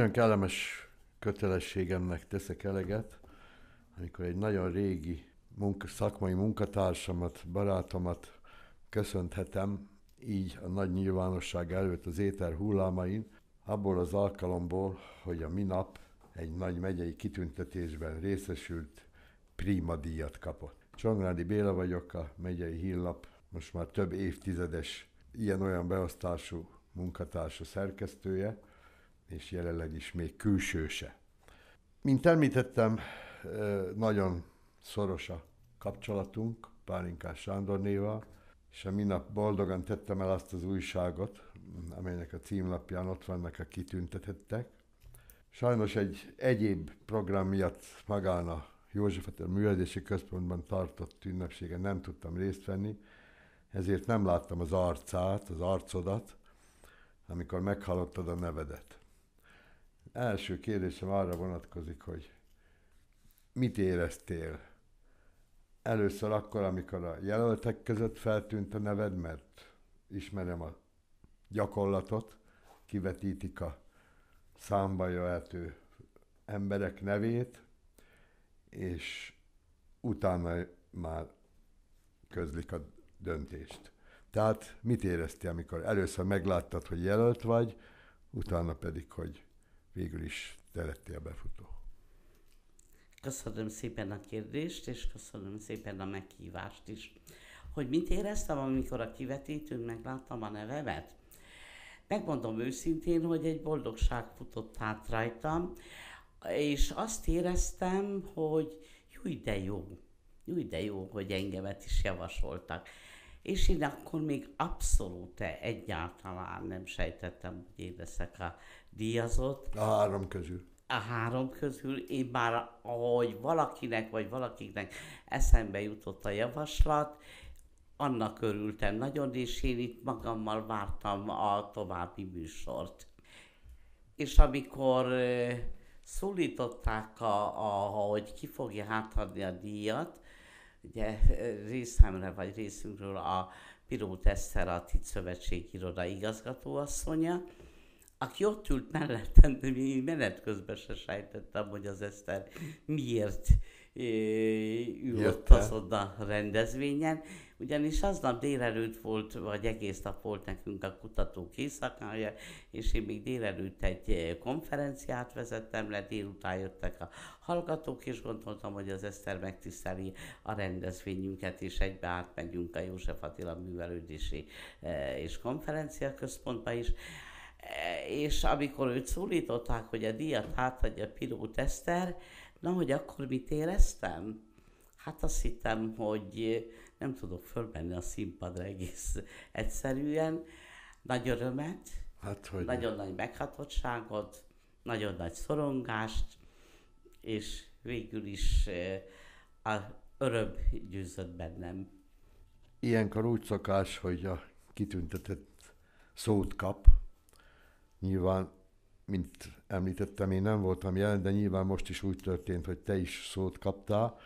Nagyon kellemes kötelességemnek teszek eleget, amikor egy nagyon régi munka, szakmai munkatársamat, barátomat köszönhetem, így a nagy nyilvánosság előtt az éter hullámain, abból az alkalomból, hogy a minap egy nagy megyei kitüntetésben részesült Prima díjat kapott. Csongrádi Béla vagyok, a megyei hírlap most már több évtizedes ilyen-olyan beosztású munkatársa szerkesztője, és jelenleg is még külsőse. Mint említettem, nagyon szoros a kapcsolatunk Pálinkás Sándornéval, és a minap boldogan tettem el azt az újságot, amelynek a címlapján ott vannak a kitüntetettek. Sajnos egy egyéb program miatt magán a József Attila Művelési Központban tartott ünnepségen nem tudtam részt venni, ezért nem láttam az arcát, az arcodat, amikor meghallottad a nevedet. Első kérdésem arra vonatkozik, hogy mit éreztél? Először akkor, amikor a jelöltek között feltűnt a neved, mert ismerem a gyakorlatot, kivetítik a számba jöhető emberek nevét, és utána már közlik a döntést. Tehát mit éreztél, amikor először megláttad, hogy jelölt vagy, utána pedig, hogy végül is te lettél befutó? Köszönöm szépen a kérdést, és köszönöm szépen a meghívást is. Hogy mit éreztem, amikor a kivetítőn megláttam a nevemet? Megmondom őszintén, hogy egy boldogság futott át rajtam, és azt éreztem, hogy jó, de jó, jó, de jó, hogy engemet is javasoltak. És én akkor még abszolút egyáltalán nem sejtettem, hogy én leszek a díjazott. A három közül. A három közül én már, ahogy valakinek vagy valakinek eszembe jutott a javaslat, annak örültem nagyon, és én itt magammal vártam a további műsort. És amikor szólították, a, a, hogy ki fogja hátadni a díjat, ugye részemre vagy részünkről a Pirót Eszter, a TIT Szövetség iroda igazgatóasszonya, aki ott ült mellettem, de én menet közben se sejtettem, hogy az Eszter miért ült azon a rendezvényen, ugyanis aznap délelőtt volt, vagy egész nap volt nekünk a kutatók éjszakája, és én még délelőtt egy konferenciát vezettem le, délután jöttek a hallgatók, és gondoltam, hogy az Eszter megtiszteli a rendezvényünket, és egybe átmegyünk a József Attila Művelődési és Konferencia Központba is és amikor őt szólították, hogy a díjat átadja Pilót Eszter, Na, hogy akkor mit éreztem? Hát azt hittem, hogy nem tudok fölmenni a színpadra egész egyszerűen. Nagy örömet, hát, hogy nagyon nagy meghatottságot, nagyon nagy szorongást, és végül is eh, a öröm győzött bennem. Ilyenkor úgy szokás, hogy a kitüntetett szót kap. Nyilván mint említettem, én nem voltam jelen, de nyilván most is úgy történt, hogy te is szót kaptál.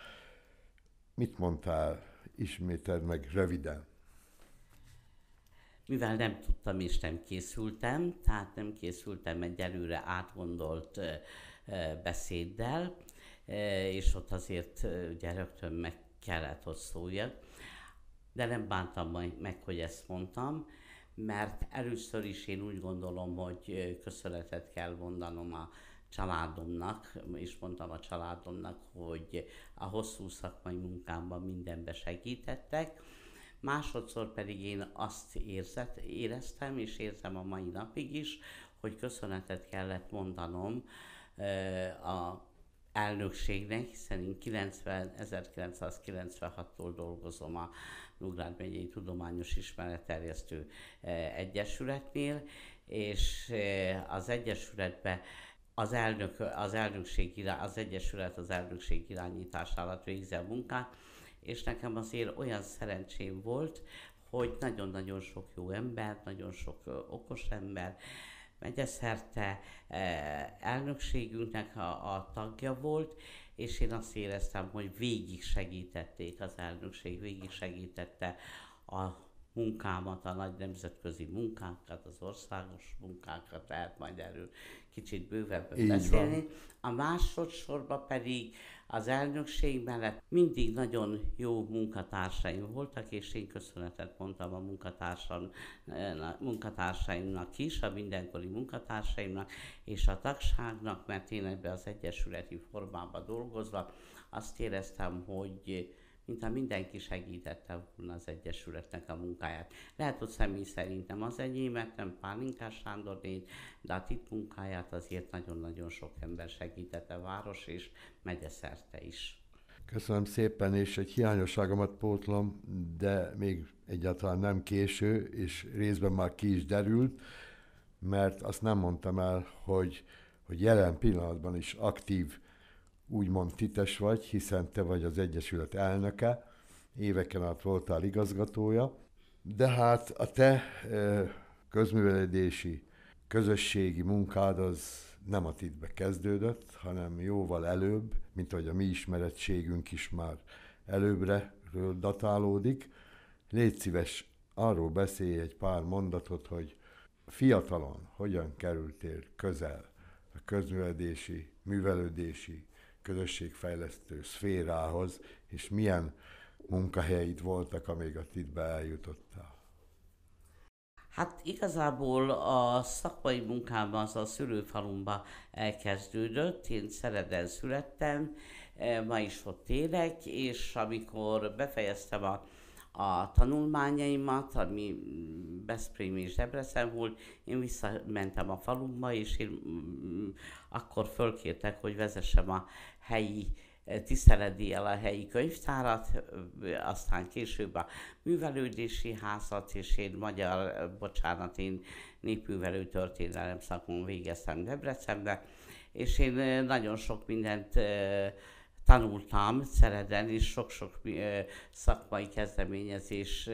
Mit mondtál? Ismételd meg röviden. Mivel nem tudtam és nem készültem, tehát nem készültem egy előre átgondolt beszéddel, és ott azért ugye rögtön meg kellett, hogy szóljak, de nem bántam meg, hogy ezt mondtam, mert először is én úgy gondolom, hogy köszönetet kell mondanom a családomnak, és mondtam a családomnak, hogy a hosszú szakmai munkámban mindenbe segítettek. Másodszor pedig én azt érzett, éreztem, és érzem a mai napig is, hogy köszönetet kellett mondanom a elnökségnek, hiszen én 90, 1996-tól dolgozom a Nógrád megyei Tudományos Ismeretterjesztő eh, Egyesületnél, és eh, az Egyesületbe az, elnök, az elnökség, az Egyesület az elnökség irányítás alatt végzi a munkát, és nekem azért olyan szerencsém volt, hogy nagyon-nagyon sok jó ember, nagyon sok okos ember, megyeszerte elnökségünknek a, a tagja volt, és én azt éreztem, hogy végig segítették az elnökség, végig segítette a munkámat, a nagy nemzetközi munkákat, az országos munkákat, lehet majd erről kicsit bővebben Így beszélni. Van. A másodszorban pedig az elnökség mellett mindig nagyon jó munkatársaim voltak, és én köszönetet mondtam a munkatársam, munkatársaimnak is, a mindenkori munkatársaimnak és a tagságnak, mert én ebbe az egyesületi formában dolgozva azt éreztem, hogy mintha mindenki segítette volna az Egyesületnek a munkáját. Lehet, hogy személy szerintem az enyémet, nem Pálinkás Sándorét, de a TIT munkáját azért nagyon-nagyon sok ember segítette, város és szerte is. Köszönöm szépen, és egy hiányosságomat pótlom, de még egyáltalán nem késő, és részben már ki is derült, mert azt nem mondtam el, hogy, hogy jelen pillanatban is aktív úgymond tites vagy, hiszen te vagy az Egyesület elnöke, éveken át voltál igazgatója, de hát a te közművelődési, közösségi munkád az nem a titbe kezdődött, hanem jóval előbb, mint ahogy a mi ismerettségünk is már előbbre datálódik. Légy szíves, arról beszélj egy pár mondatot, hogy fiatalon hogyan kerültél közel a közművelődési, művelődési közösségfejlesztő szférához, és milyen munkahelyeid voltak, amíg a titbe eljutottál? Hát igazából a szakmai munkában az a szülőfalumba elkezdődött, én Szereden születtem, e, ma is ott élek, és amikor befejeztem a a tanulmányaimat, ami Beszprém és Debrecen volt, én visszamentem a falumba, és én mm, akkor fölkértek, hogy vezessem a helyi eh, tiszteletdíjjal a helyi könyvtárat, eh, aztán később a művelődési házat, és én magyar, eh, bocsánat, én népművelő történelem szakon végeztem Debrecenbe, és én nagyon sok mindent tanultam Szereden, és sok-sok szakmai kezdeményezés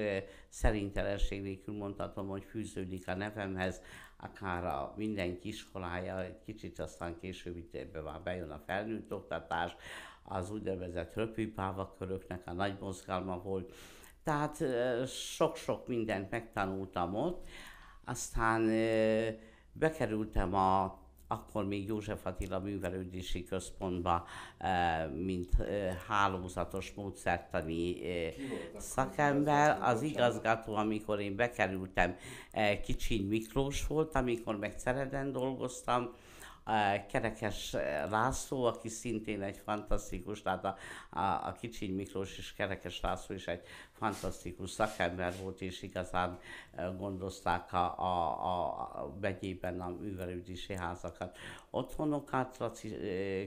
szerintelenség nélkül mondhatom, hogy fűződik a nevemhez, akár a mindenki iskolája, egy kicsit aztán később itt már bejön a felnőtt oktatás, az úgynevezett röpűpávaköröknek a nagy mozgalma volt. Tehát sok-sok mindent megtanultam ott, aztán bekerültem a akkor még József Attila Művelődési Központba, eh, mint eh, hálózatos módszertani eh, szakember. Az igazgató, amikor én bekerültem, Kicsiny Miklós volt, amikor meg Szereden dolgoztam, Kerekes László, aki szintén egy fantasztikus, tehát a, a, a Kicsiny Miklós és Kerekes László is egy fantasztikus szakember volt, és igazán gondozták a, a, a megyében a művelődési házakat. Otthonokat Laci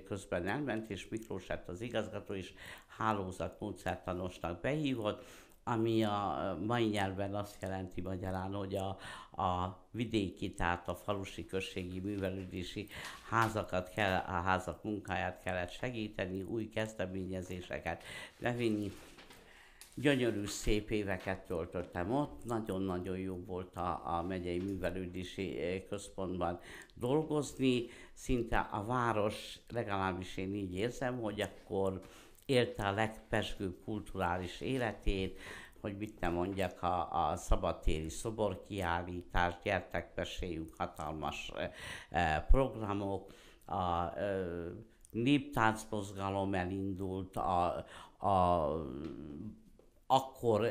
közben elment, és Miklós lett az igazgató, és hálózat módszertanosnak behívott, ami a mai nyelven azt jelenti magyarán, hogy a, a vidéki, tehát a falusi községi művelődési házakat kell, a házak munkáját kellett segíteni, új kezdeményezéseket bevinni. Gyönyörű, szép éveket töltöttem ott, nagyon-nagyon jó volt a, a megyei művelődési eh, központban dolgozni, szinte a város, legalábbis én így érzem, hogy akkor élte a legpesgőbb kulturális életét, hogy mit nem mondjak, a, a szabadtéri szoborkiállítás, gyertek, meséljünk, hatalmas e, programok, a e, néptáncmozgalom elindult, a, a akkor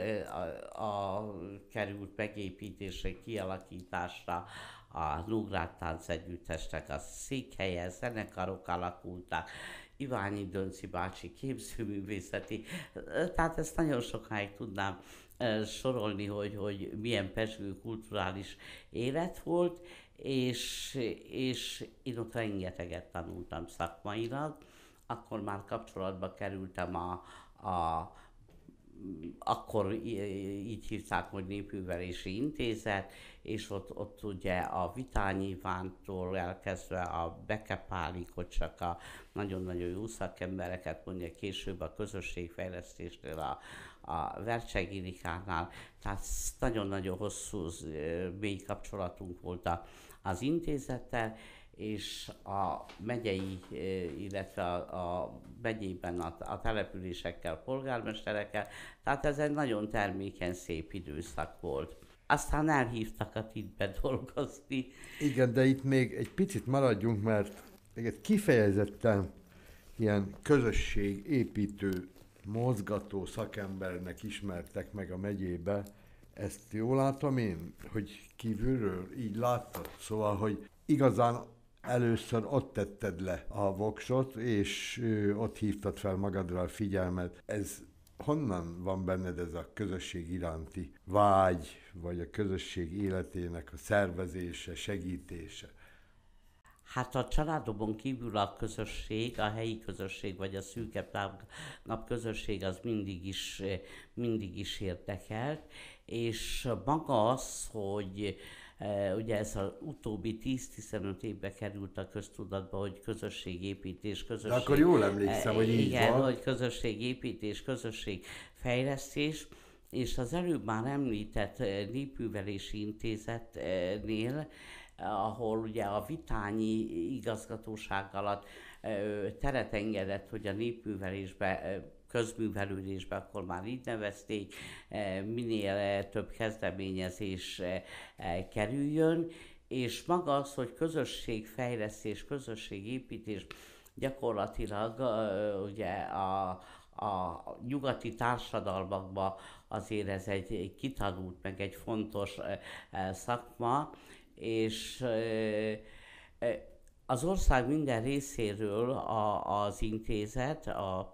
a, a, került megépítésre, kialakításra a Nógrád Tánc Együttesnek a székhelye, zenekarok alakultak, Iványi Dönci bácsi képzőművészeti, tehát ezt nagyon sokáig tudnám sorolni, hogy, hogy milyen pesgő kulturális élet volt, és, és én ott rengeteget tanultam szakmailag, akkor már kapcsolatba kerültem a, a akkor így hívták, hogy Népművelési Intézet, és ott, ott ugye a Vitányi Ivántól elkezdve a Bekepálig, hogy csak a nagyon-nagyon jó szakembereket mondja később a közösségfejlesztésnél, a, a Vercsegirikánál, tehát nagyon-nagyon hosszú, mély kapcsolatunk volt az intézettel, és a megyei, illetve a, a megyében a, a településekkel, polgármesterekkel, tehát ez egy nagyon termékeny, szép időszak volt. Aztán elhívtak a titbe dolgozni. Igen, de itt még egy picit maradjunk, mert egy kifejezetten ilyen közösségépítő, mozgató szakembernek ismertek meg a megyébe. Ezt jól látom én, hogy kívülről így láttad? Szóval, hogy igazán először ott tetted le a voksot, és ott hívtad fel magadra a figyelmet. Ez honnan van benned ez a közösség iránti vágy, vagy a közösség életének a szervezése, segítése? Hát a családomon kívül a közösség, a helyi közösség, vagy a szűkebb nap közösség az mindig is, mindig is érdekelt, és maga az, hogy ugye ez az utóbbi 10-15 évbe került a köztudatba, hogy közösségépítés, közösség... De akkor jól emlékszem, hogy így igen, van. hogy közösségépítés, közösségfejlesztés, és az előbb már említett népűvelési intézetnél ahol ugye a Vitányi igazgatóság alatt teret engedett, hogy a népművelésbe közművelődésbe, akkor már így nevezték, minél több kezdeményezés kerüljön, és maga az, hogy közösségfejlesztés, közösségépítés gyakorlatilag ugye a, a nyugati társadalmakban azért ez egy kitanult, meg egy fontos szakma, és az ország minden részéről a, az intézet, a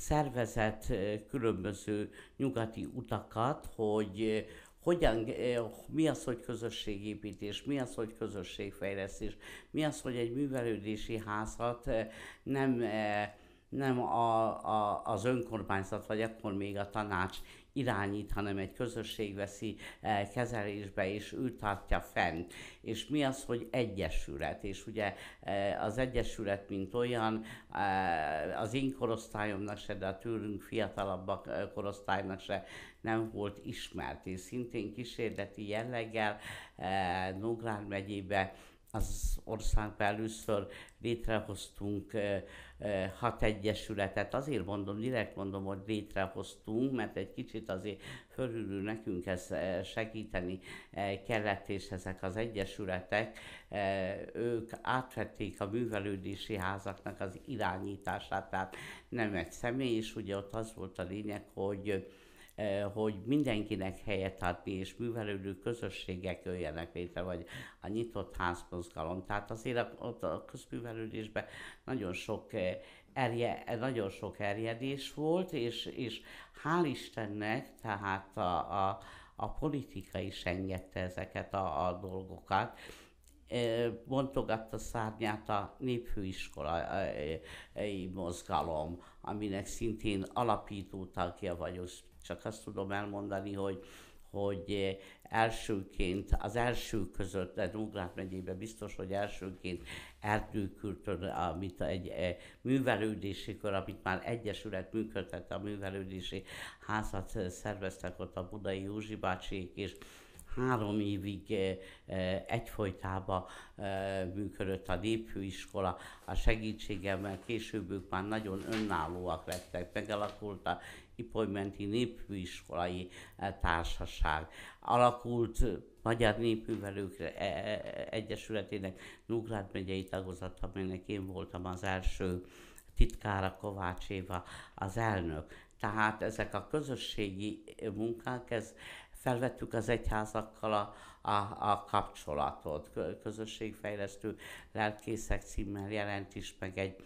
szervezet különböző nyugati utakat, hogy hogyan, mi az, hogy közösségépítés, mi az, hogy közösségfejlesztés, mi az, hogy egy művelődési házat nem, nem a, a, az önkormányzat, vagy akkor még a tanács irányít, hanem egy közösség veszi eh, kezelésbe, és ő tartja fenn. És mi az, hogy egyesület? És ugye eh, az egyesület, mint olyan, eh, az én korosztályomnak se, de a tőlünk fiatalabbak korosztálynak se nem volt ismert, és szintén kísérleti jelleggel Nógrád megyébe az országban először létrehoztunk hat egyesületet. Azért mondom, direkt mondom, hogy létrehoztunk, mert egy kicsit azért fölülő nekünk ez segíteni kellett, és ezek az egyesületek, ők átvették a művelődési házaknak az irányítását, tehát nem egy személy, és ugye ott az volt a lényeg, hogy hogy mindenkinek helyet adni, és művelődő közösségek jöjjenek létre, vagy a nyitott házmozgalom. Tehát azért ott a közművelődésben nagyon sok erje, nagyon sok erjedés volt, és, és hál' Istennek, tehát a, a, a politika is engedte ezeket a, a dolgokat, bontogatta szárnyát a népfőiskolai mozgalom, aminek szintén alapító tagja vagyok, csak azt tudom elmondani, hogy hogy eh, elsőként, az első között, de Nógrád megyében biztos, hogy elsőként erdőkürtön, amit egy eh, művelődési kör, amit már egyesület működtette, a művelődési házat eh, szerveztek ott a budai Józsi bácsiék, és három évig egyfolytában működött a népfőiskola, a segítségemmel később ők már nagyon önállóak lettek, megalakult a Ipolymenti Népfőiskolai eh, Társaság. Alakult eh, Magyar Népművelők eh, Egyesületének Nógrád megyei tagozat, amelynek én voltam az első titkára Kovács Éva az elnök. Tehát ezek a közösségi munkák, ez felvettük az egyházakkal a, a, a kapcsolatot. Közösségfejlesztő lelkészek címmel jelent is meg egy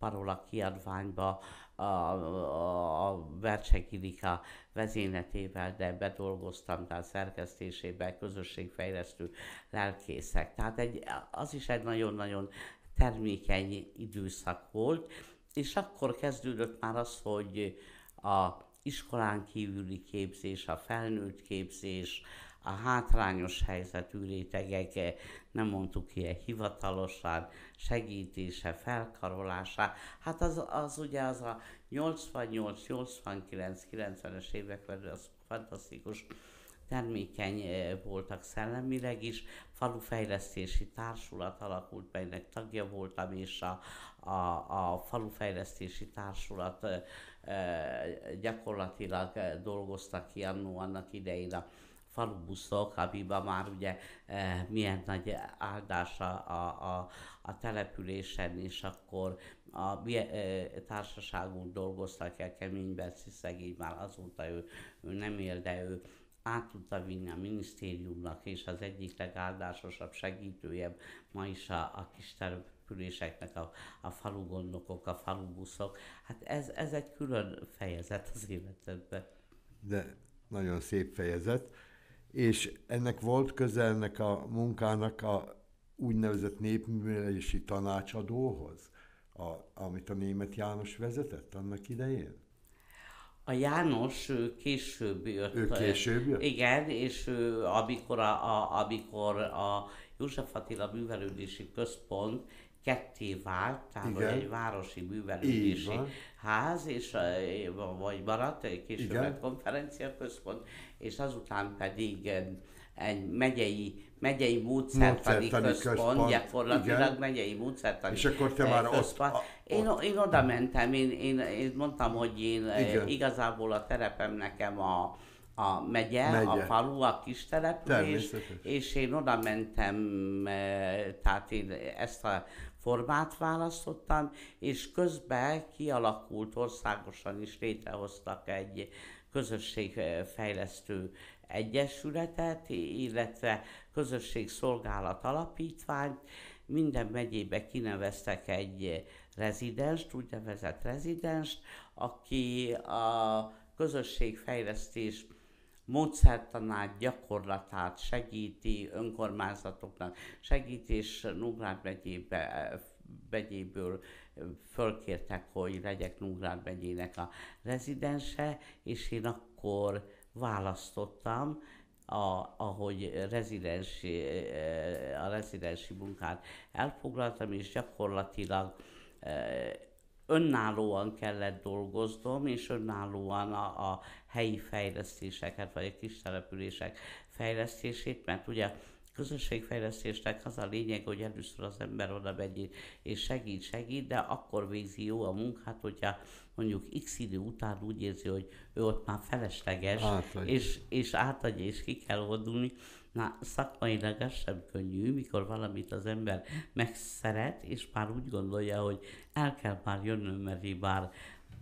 parola kiadványba a, a, a Vercsek Ilika vezényletével, de bedolgoztam, tehát szerkesztésében közösségfejlesztő lelkészek. Tehát egy, az is egy nagyon-nagyon termékeny időszak volt, és akkor kezdődött már az, hogy a iskolán kívüli képzés, a felnőtt képzés, a hátrányos helyzetű rétegek, nem mondtuk ilyen hivatalosan, segítése, felkarolása. Hát az, az ugye az a 88, 89, 90-es években az fantasztikus termékeny voltak szellemileg is. Falufejlesztési Társulat alakult, melynek tagja voltam, és a, a, a falufejlesztési társulat gyakorlatilag dolgoztak ki annó annak idején a falubuszok, amiben már ugye milyen nagy áldása a, a, a településen, és akkor a mi társaságunk dolgoztak el kemény Berci szegény, már azóta ő, ő nem él, de ő át tudta vinni a minisztériumnak, és az egyik legáldásosabb segítője ma is a, a kis településeknek a, a falu gondnokok, a falubuszok. Hát ez, ez egy külön fejezet az életedben. De nagyon szép fejezet. És ennek volt köze ennek a munkának a úgynevezett népművelési tanácsadóhoz, a, amit a német János vezetett annak idején? A János ő később jött. Ő később jött? Igen, és ő, amikor a, a, amikor a József Attila Művelődési Központ ketté vált, tehát Igen. egy városi művelődési ház, és, vagy maradt, egy később egy konferencia központ, és azután pedig egy megyei, megyei módszertani, módszertani központ, központ, gyakorlatilag igen. megyei módszertani És akkor te már központ. ott, a, én, én oda mentem, én, én, én mondtam, hogy én igen. igazából a terepem nekem a, a megye, megye, a falu, a kis település, és én oda mentem, tehát én ezt a formát választottam, és közben kialakult országosan is létrehoztak egy közösségfejlesztő egyesületet, illetve közösségszolgálat alapítványt. Minden megyébe kineveztek egy rezidenst, úgynevezett rezidenst, aki a közösségfejlesztés módszertanát, gyakorlatát segíti önkormányzatoknak, segít, és Nógrád megyébe, megyéből fölkértek, hogy legyek Nógrád megyének a rezidense, és én akkor választottam, a, ahogy rezidensi, a rezidensi munkát elfoglaltam, és gyakorlatilag önállóan kellett dolgoznom, és önállóan a, a helyi fejlesztéseket, vagy a kis települések fejlesztését, mert ugye közösségfejlesztésnek az a lényeg, hogy először az ember oda megy és segít, segít, de akkor végzi jó a munkát, hogyha mondjuk x idő után úgy érzi, hogy ő ott már felesleges, és, és átadja, és ki kell oldulni. Na, szakmailag ez sem könnyű, mikor valamit az ember megszeret, és már úgy gondolja, hogy el kell már jönnöm, mert már,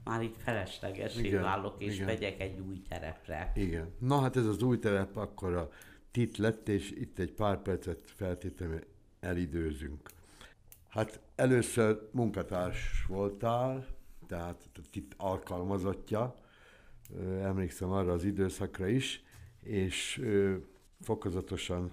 már itt feleslegesé válok, és igen. megyek egy új terepre. Igen. Na hát ez az új terep akkor a tit lett, és itt egy pár percet feltétlenül elidőzünk. Hát először munkatárs voltál, tehát a tit alkalmazottja, emlékszem arra az időszakra is, és fokozatosan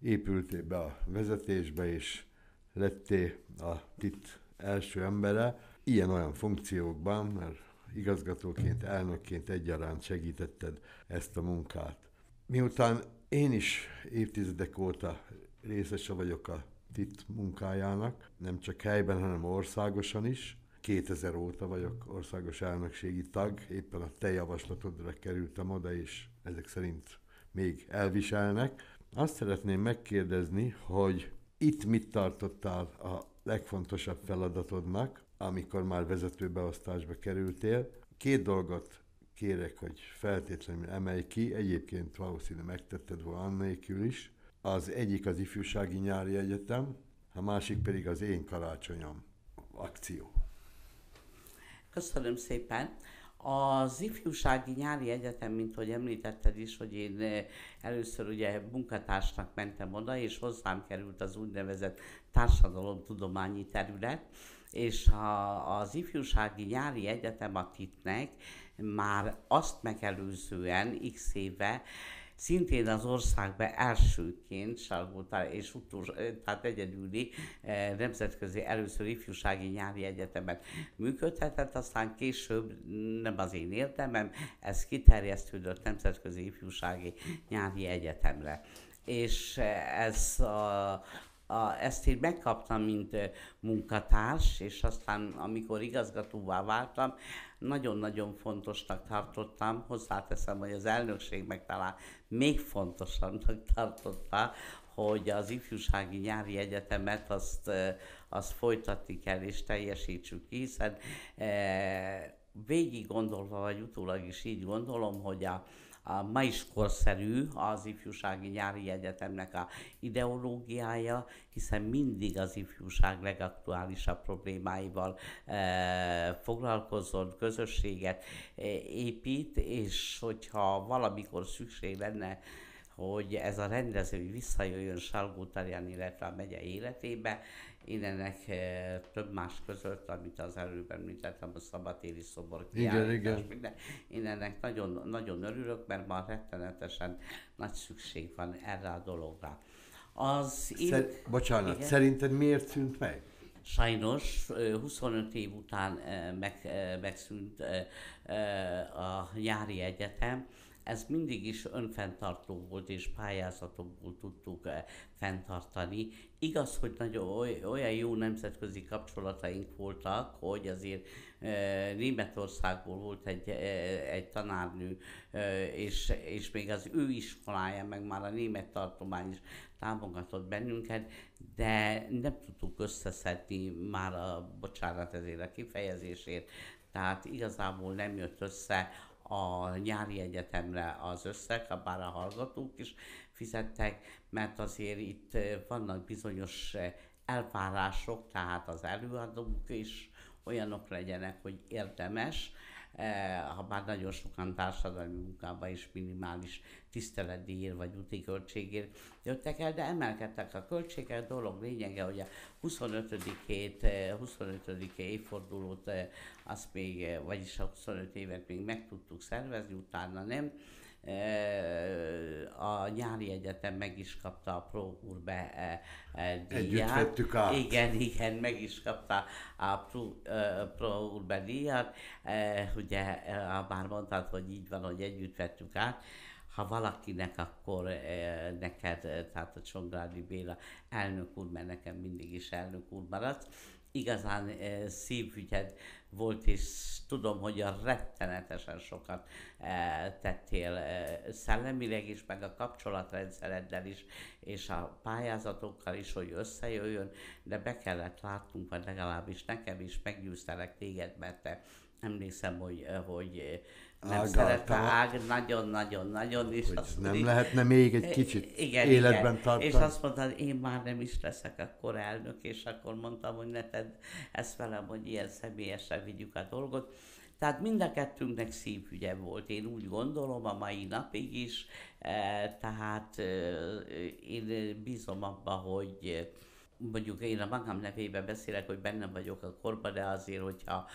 épültél be a vezetésbe, és lettél a TIT első embere, ilyen-olyan funkciókban, mert igazgatóként, elnökként egyaránt segítetted ezt a munkát. Miután én is évtizedek óta részese vagyok a TIT munkájának, nem csak helyben, hanem országosan is. 2000 óta vagyok országos elnökségi tag, éppen a te javaslatodra kerültem oda, és ezek szerint még elviselnek. Azt szeretném megkérdezni, hogy itt mit tartottál a legfontosabb feladatodnak, amikor már vezetőbeosztásba kerültél. Két dolgot kérek, hogy feltétlenül emelj ki, egyébként valószínűleg megtetted volna annélkül is. Az egyik az Ifjúsági Nyári Egyetem, a másik pedig az Én Karácsonyom akció. Köszönöm szépen. Az ifjúsági nyári egyetem, mint hogy említetted is, hogy én eh, először ugye munkatársnak mentem oda, és hozzám került az úgynevezett társadalomtudományi terület, és a, az ifjúsági nyári egyetem a TIT-nek már azt megelőzően x éve szintén az országban elsőként Salgótár és utolsó, tehát egyedüli nemzetközi először ifjúsági nyári egyetemet működhetett, aztán később nem az én értemem, ez kiterjesztődött nemzetközi ifjúsági nyári egyetemre. És ez a a, ezt én megkaptam, mint munkatárs, és aztán, amikor igazgatóvá váltam, nagyon-nagyon fontosnak tartottam, hozzáteszem, hogy az elnökség meg talán még fontosabbnak tartotta, hogy az ifjúsági nyári egyetemet azt, azt folytatni kell és teljesítsük ki, hiszen e, végig gondolva, vagy utólag is így gondolom, hogy a, a ma is korszerű az ifjúsági nyári egyetemnek a ideológiája, hiszen mindig az ifjúság legaktuálisabb problémáival e, közösséget e, épít, és hogyha valamikor szükség lenne hogy ez a rendező visszajöjjön Salgó illetve a megye életébe, én ennek eh, több más között, amit az előbb említettem, a szabatéri szobor igen, igen. Minden, én ennek nagyon, nagyon örülök, mert már rettenetesen nagy szükség van erre a dologra. Az Szer- én... Bocsánat, igen? szerinted miért szűnt meg? Sajnos 25 év után meg, megszűnt a nyári egyetem, ez mindig is önfenntartó volt, és pályázatokból tudtuk eh, fenntartani. Igaz, hogy nagyon olyan jó nemzetközi kapcsolataink voltak, hogy azért eh, Németországból volt egy, eh, egy tanárnő, és, és még az ő iskolája, meg már a német tartomány is támogatott bennünket, de nem tudtuk összeszedni már a, bocsánat ezért a kifejezésért, tehát igazából nem jött össze a nyári egyetemre az összeg, bár a hallgatók is fizettek, mert azért itt vannak bizonyos elvárások, tehát az előadók is olyanok legyenek, hogy érdemes, ha bár nagyon sokan társadalmi munkában is minimális tiszteletdíjért vagy úti költségért jöttek el, de emelkedtek a költségek. Dolog lényege, hogy a 25-ét, 25 évfordulót, azt még, vagyis a 25 évet még meg tudtuk szervezni, utána nem a nyári egyetem meg is kapta a Pro Urbe díját. Együtt vettük át. Igen, igen, meg is kapta a Pro, Pro Urbe díjat. Ugye, már mondtad, hogy így van, hogy együtt vettük át ha valakinek, akkor e, neked, tehát a Csongrádi Béla elnök úr, mert nekem mindig is elnök úr maradt, igazán e, szívügyed volt, és tudom, hogy a rettenetesen sokat tettél szellemileg is, meg a kapcsolatrendszereddel is, és a pályázatokkal is, hogy összejöjjön, de be kellett látnunk, vagy legalábbis nekem is meggyőztelek téged, mert te emlékszem, hogy, hogy nem szerette Ág nagyon-nagyon-nagyon, és azt nem mondja, lehetne még egy kicsit igen, életben igen. tartani. És azt mondtad, én már nem is leszek akkor elnök, és akkor mondtam, hogy ne tedd ezt velem, hogy ilyen személyesen vigyük a dolgot. Tehát mind a kettőnknek szívügye volt, én úgy gondolom a mai napig is, tehát én bízom abba, hogy mondjuk én a magam nevében beszélek, hogy bennem vagyok a korban, de azért, hogyha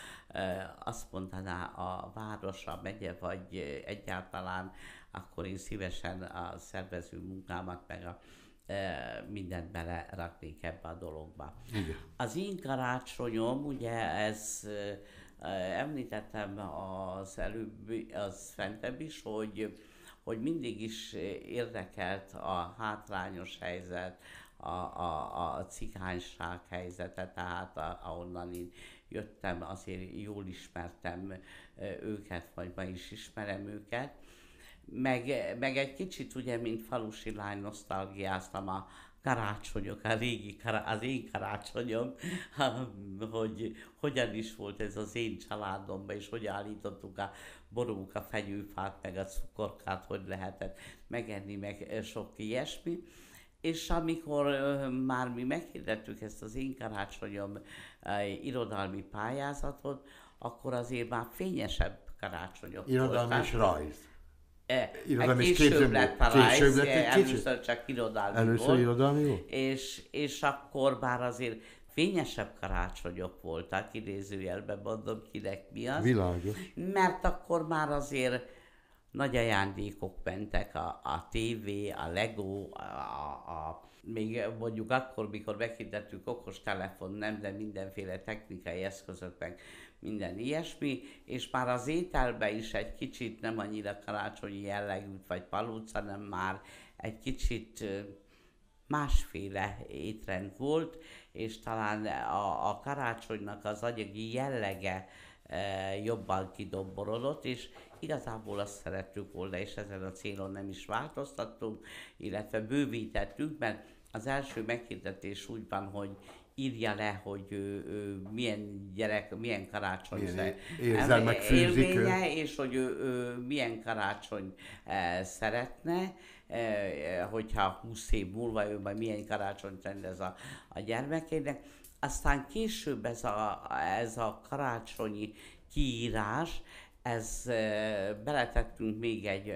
azt mondaná a város, a megye, vagy egyáltalán, akkor én szívesen a szervező munkámat, meg a mindent beleraknék ebbe a dologba. Igen. Az én karácsonyom, ugye ez említettem az előbb, az fentebb is, hogy, hogy mindig is érdekelt a hátrányos helyzet, a, a, a cigányság helyzete, tehát a, ahonnan én jöttem, azért jól ismertem őket, vagy ma is ismerem őket. Meg, meg egy kicsit ugye, mint falusi lány nosztalgiáztam a karácsonyok, a régi, az én karácsonyom, hogy hogyan is volt ez az én családomban, és hogy állítottuk a borúk, a fegyőfát, meg a cukorkát, hogy lehetett megenni, meg sok ilyesmi és amikor már mi meghirdettük ezt az én karácsonyom irodalmi pályázatot, akkor azért már fényesebb karácsonyok Irodalmi és rajz. E, irodalmi és később lett a rajz, később lett egy először csak irodalmi Először volt. irodalmi volt? És, és akkor már azért fényesebb karácsonyok voltak, idézőjelben mondom kinek mi az. Világos. Mert akkor már azért nagy ajándékok mentek, a, a TV, a Lego, a, a, még mondjuk akkor, mikor meghirdettük okos telefon, nem, de mindenféle technikai eszközök, meg minden ilyesmi, és már az ételbe is egy kicsit nem annyira karácsonyi jellegű, vagy palóc, hanem már egy kicsit másféle étrend volt, és talán a, a karácsonynak az anyagi jellege jobban kidomborodott, és igazából azt szerettük volna, és ezen a célon nem is változtattunk, illetve bővítettünk, mert az első meghirdetés úgy van, hogy írja le, hogy ő, ő milyen gyerek, milyen karácsony milyen érzelmek fűzik élménye, és hogy ő, ő milyen karácsony e, szeretne, e, hogyha 20 év múlva ő majd milyen karácsonyt rendez a, a gyermekének. Aztán később ez a, ez a karácsonyi kiírás, ez beletettünk még egy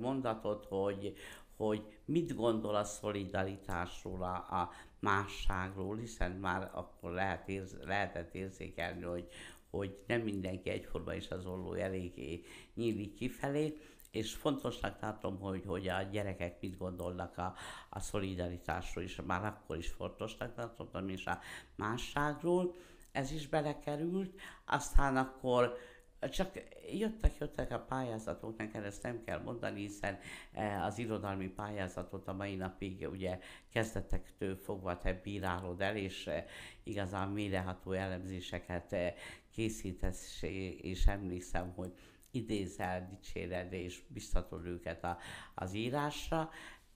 mondatot, hogy, hogy mit gondol a szolidaritásról, a, a másságról, hiszen már akkor lehet érz, lehetett érzékelni, hogy, hogy nem mindenki egyforma, és az olló eléggé nyílik kifelé, és fontosnak látom, hogy, hogy a gyerekek mit gondolnak a, a szolidaritásról, és már akkor is fontosnak tartottam, és a másságról, ez is belekerült, aztán akkor csak jöttek, jöttek a pályázatok, nekem ezt nem kell mondani, hiszen e, az irodalmi pályázatot a mai napig ugye kezdetektől fogva te bírálod el, és e, igazán mélyreható elemzéseket e, készítesz, és emlékszem, hogy idézel, dicséred és biztatod őket a, az írásra,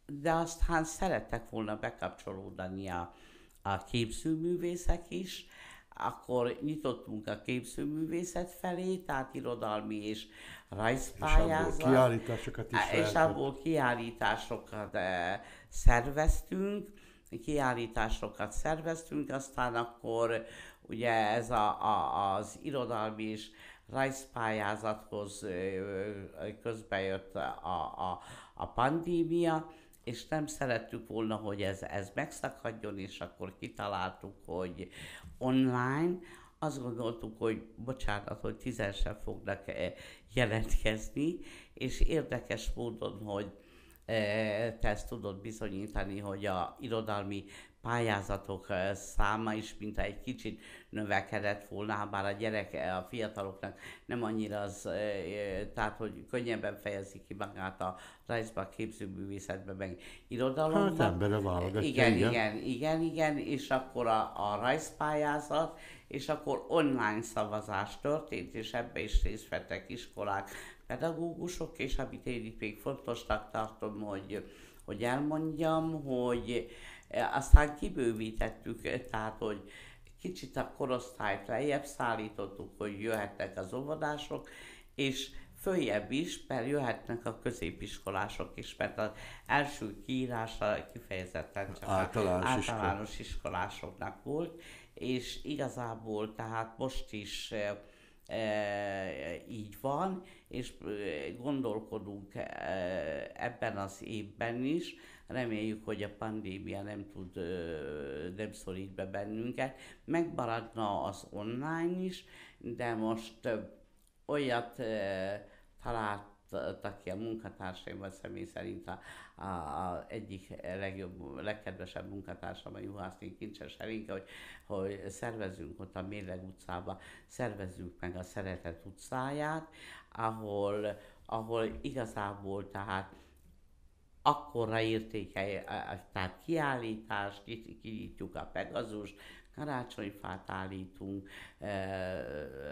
de aztán szerettek volna bekapcsolódni a, a képzőművészek is, akkor nyitottunk a képzőművészet felé, tehát irodalmi és rajzpályázat. És abból kiállításokat is És abból kiállításokat e, szerveztünk, kiállításokat szerveztünk, aztán akkor ugye ez a, a, az irodalmi és rajzpályázathoz közbejött a, a, a pandémia, és nem szerettük volna, hogy ez, ez megszakadjon, és akkor kitaláltuk, hogy online, azt gondoltuk, hogy bocsánat, hogy tízesen fognak eh, jelentkezni, és érdekes módon, hogy te ezt tudod bizonyítani, hogy a irodalmi pályázatok száma is mint egy kicsit növekedett volna, bár a gyerek, a fiataloknak nem annyira az, tehát hogy könnyebben fejezi ki magát a rajzba, képzőművészetben, meg irodalomban. Hát embere válogatja, igen, igen, igen, igen, igen, és akkor a, a rajzpályázat, és akkor online szavazás történt, és ebbe is részt vettek iskolák, pedagógusok, és amit én még fontosnak tartom, hogy, hogy elmondjam, hogy aztán kibővítettük, tehát hogy kicsit a korosztályt lejjebb szállítottuk, hogy jöhetnek az óvodások, és följebb is, mert jöhetnek a középiskolások is, mert az első kiírása kifejezetten csak általános, általános iskolásoknak volt, és igazából tehát most is e, e, így van, és gondolkodunk e, ebben az évben is, reméljük, hogy a pandémia nem tud, nem szorít be bennünket. Megmaradna az online is, de most olyat találtak ki a munkatársaimmal személy szerint a, a, a egyik legjobb, legkedvesebb munkatársam, a Juhászné Kincses Elinke, hogy, hogy szervezünk ott a Mérleg utcába, szervezzük meg a Szeretet utcáját, ahol, ahol igazából tehát akkorra értékelj, tehát kiállítás, kinyitjuk a Pegazus, karácsonyfát állítunk,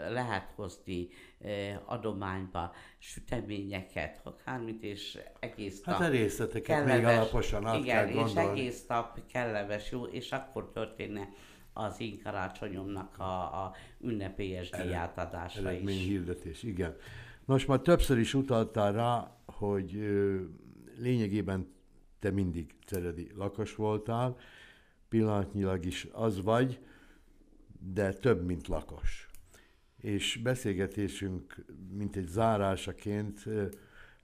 lehet hozni adományba süteményeket, akármit, és egész nap... Hát a részleteket kellemes, még alaposan át Igen, kell és egész nap kellemes, jó, és akkor történne az én karácsonyomnak a, a ünnepélyes díjátadása is. hirdetés, igen. Most már többször is utaltál rá, hogy lényegében te mindig ceredi lakos voltál, pillanatnyilag is az vagy, de több, mint lakos. És beszélgetésünk, mint egy zárásaként,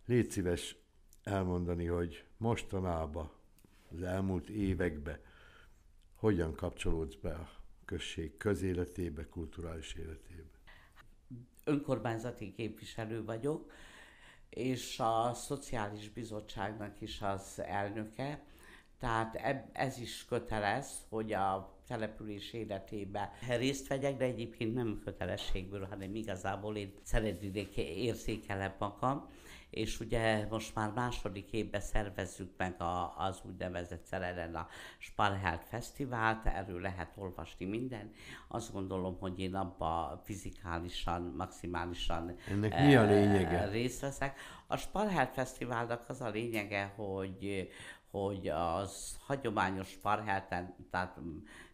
légy szíves elmondani, hogy mostanában, az elmúlt években hogyan kapcsolódsz be a község közéletébe, kulturális életébe? Önkormányzati képviselő vagyok, és a Szociális Bizottságnak is az elnöke, tehát ez is kötelez, hogy a település életébe részt vegyek, de egyébként nem kötelességből, hanem igazából én szeretnék érzékelem magam és ugye most már második évben szervezzük meg a, az úgynevezett Szerelen a Sparhelt Fesztivált, erről lehet olvasni minden. Azt gondolom, hogy én abba fizikálisan, maximálisan Ennek mi a lényege? részt veszek. A Sparhelt Fesztiválnak az a lényege, hogy hogy az hagyományos Sparhelten, tehát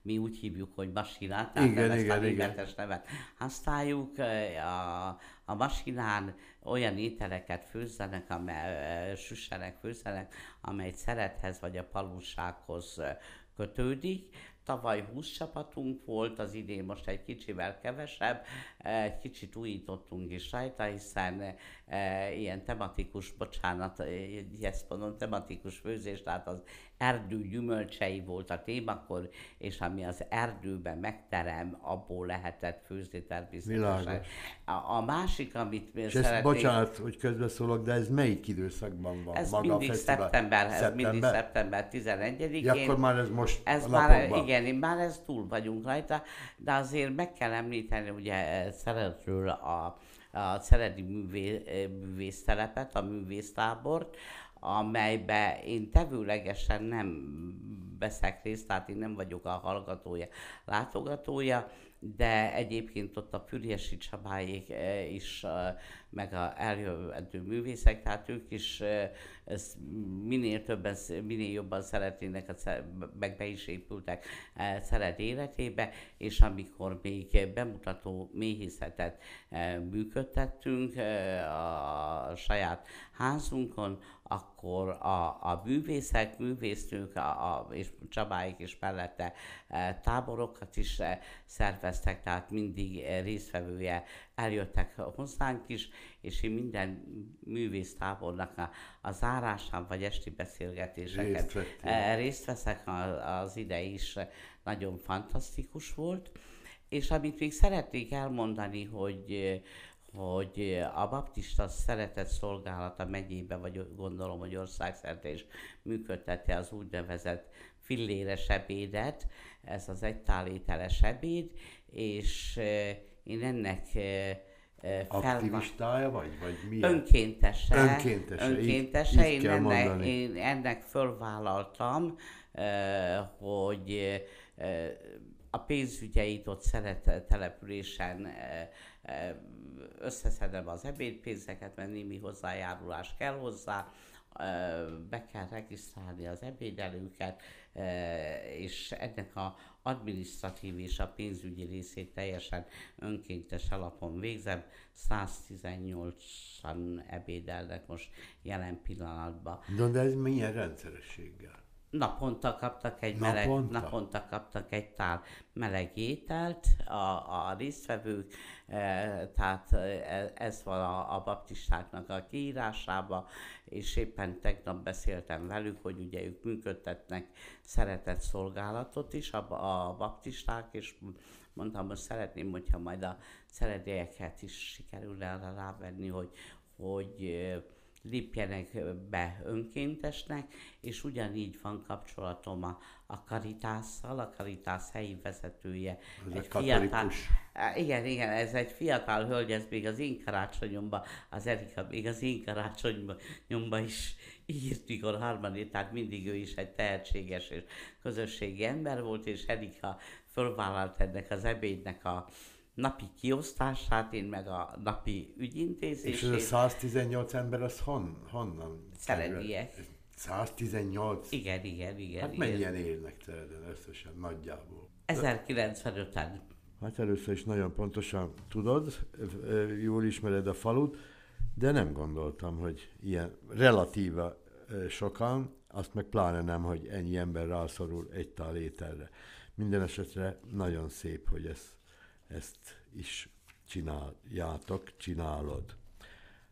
mi úgy hívjuk, hogy masinát, tehát igen, nem igen, ezt a igen. nevet használjuk. A, a masinán olyan ételeket főzzenek, amely, süssenek, főzzenek, amely szerethez vagy a palúsághoz kötődik. Tavaly 20 csapatunk volt, az idén most egy kicsivel kevesebb, egy kicsit újítottunk is rajta, hiszen e, ilyen tematikus, bocsánat, e, ezt mondom, tematikus főzés, tehát az erdő gyümölcsei volt a témakor, és ami az erdőben megterem, abból lehetett főzni természetesen. A, a másik, amit és szeretnék... ezt, bocsánat, hogy közbeszólok, de ez melyik időszakban van? Ez maga mindig a szeptember, szeptember, ez mindig szeptember 11-én. Ja, akkor már ez most ez már, Igen, már ez túl vagyunk rajta, de azért meg kell említeni, ugye szeretről a, a Szeredi művé, művésztelepet, a művésztábort, amelybe én tevőlegesen nem veszek részt, tehát én nem vagyok a hallgatója, látogatója, de egyébként ott a Füriesi Csabáék eh, is, meg a eljövendő művészek, tehát ők is ezt minél többen, minél jobban szeretnének, meg be is épültek szeret életébe, és amikor még bemutató méhészetet működtettünk a saját házunkon, akkor a, a művészek, művésznők a, a, és Csabáik és mellette e, táborokat is e, szerveztek, tehát mindig e, résztvevője eljöttek hozzánk is, és én minden művésztábornak a, a zárásán vagy esti beszélgetéseket részt, részt veszek, az ide is nagyon fantasztikus volt. És amit még szeretnék elmondani, hogy hogy a baptista szeretett szolgálata megyébe, vagy gondolom, hogy országszerte is működteti az úgynevezett filléres ebédet, ez az egytálételes ebéd, és én ennek Aktivistája vagy? vagy milyen? Önkéntese. Önkéntese. Önkéntese. Így, így én, ennek, én ennek fölvállaltam, hogy a pénzügyeit ott szeret településen összeszedem az ebédpénzeket, mert némi hozzájárulás kell hozzá, be kell regisztrálni az ebédelőket, és ennek a adminisztratív és a pénzügyi részét teljesen önkéntes alapon végzem. 118-an ebédelnek most jelen pillanatban. De, de ez milyen rendszerességgel? Naponta kaptak egy meleg, naponta? naponta kaptak egy tál meleg ételt a, a résztvevők, e, tehát e, ez van a, a baptistáknak a kiírásába, és éppen tegnap beszéltem velük, hogy ugye ők működtetnek szeretett szolgálatot is, a, a baptisták, és mondtam, hogy szeretném, hogyha majd a szeretélyeket is sikerülne arra rávenni, hogy, hogy lépjenek be önkéntesnek, és ugyanígy van kapcsolatom a, a Karitásszal, a Karitász helyi vezetője. Ez egy fiatal, igen, igen, ez egy fiatal hölgy, ez még az én karácsonyomban, az Erika még az én karácsonyomban is írt, mikor harmadik, tehát mindig ő is egy tehetséges és közösségi ember volt, és Erika fölvállalt ennek az ebédnek a, napi kiosztását, én meg a napi ügyintézését. És ez a 118 ember, az hon, honnan? Szerediek. 118? Igen, igen, igen. Hát igen. mennyien élnek Szereden összesen nagyjából? 1095-en. Hát először is nagyon pontosan tudod, jól ismered a falut, de nem gondoltam, hogy ilyen relatíva sokan, azt meg pláne nem, hogy ennyi ember rászorul egy tál ételre. Minden esetre nagyon szép, hogy ezt ezt is csináljátok, csinálod.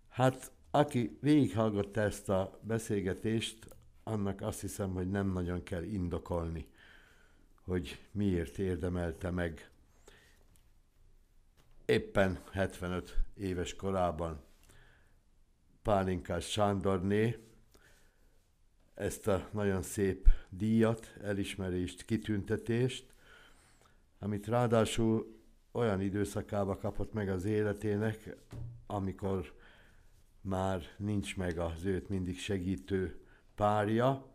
Hát, aki végighallgatta ezt a beszélgetést, annak azt hiszem, hogy nem nagyon kell indokolni, hogy miért érdemelte meg éppen 75 éves korában Pálinkás Sándorné ezt a nagyon szép díjat, elismerést, kitüntetést, amit ráadásul olyan időszakába kapott meg az életének, amikor már nincs meg az őt mindig segítő párja.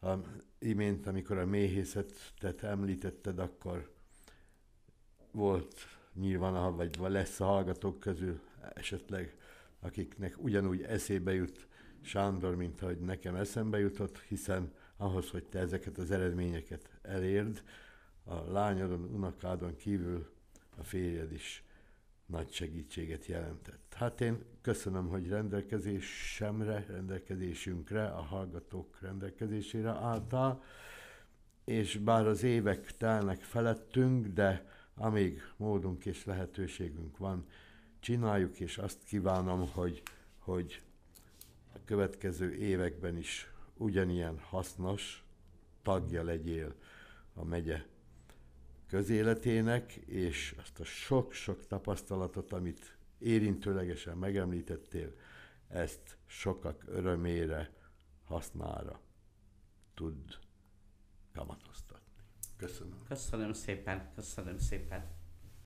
A, imént, amikor a méhészetet említetted, akkor volt nyilván, vagy lesz a hallgatók közül esetleg, akiknek ugyanúgy eszébe jut Sándor, mint ahogy nekem eszembe jutott, hiszen ahhoz, hogy te ezeket az eredményeket elérd, a lányodon, unokádon kívül a férjed is nagy segítséget jelentett. Hát én köszönöm, hogy rendelkezésemre, rendelkezésünkre, a hallgatók rendelkezésére álltál, és bár az évek telnek felettünk, de amíg módunk és lehetőségünk van, csináljuk, és azt kívánom, hogy, hogy a következő években is ugyanilyen hasznos tagja legyél a megye közéletének, és azt a sok-sok tapasztalatot, amit érintőlegesen megemlítettél, ezt sokak örömére, hasznára tud kamatoztatni. Köszönöm. Köszönöm szépen, köszönöm szépen.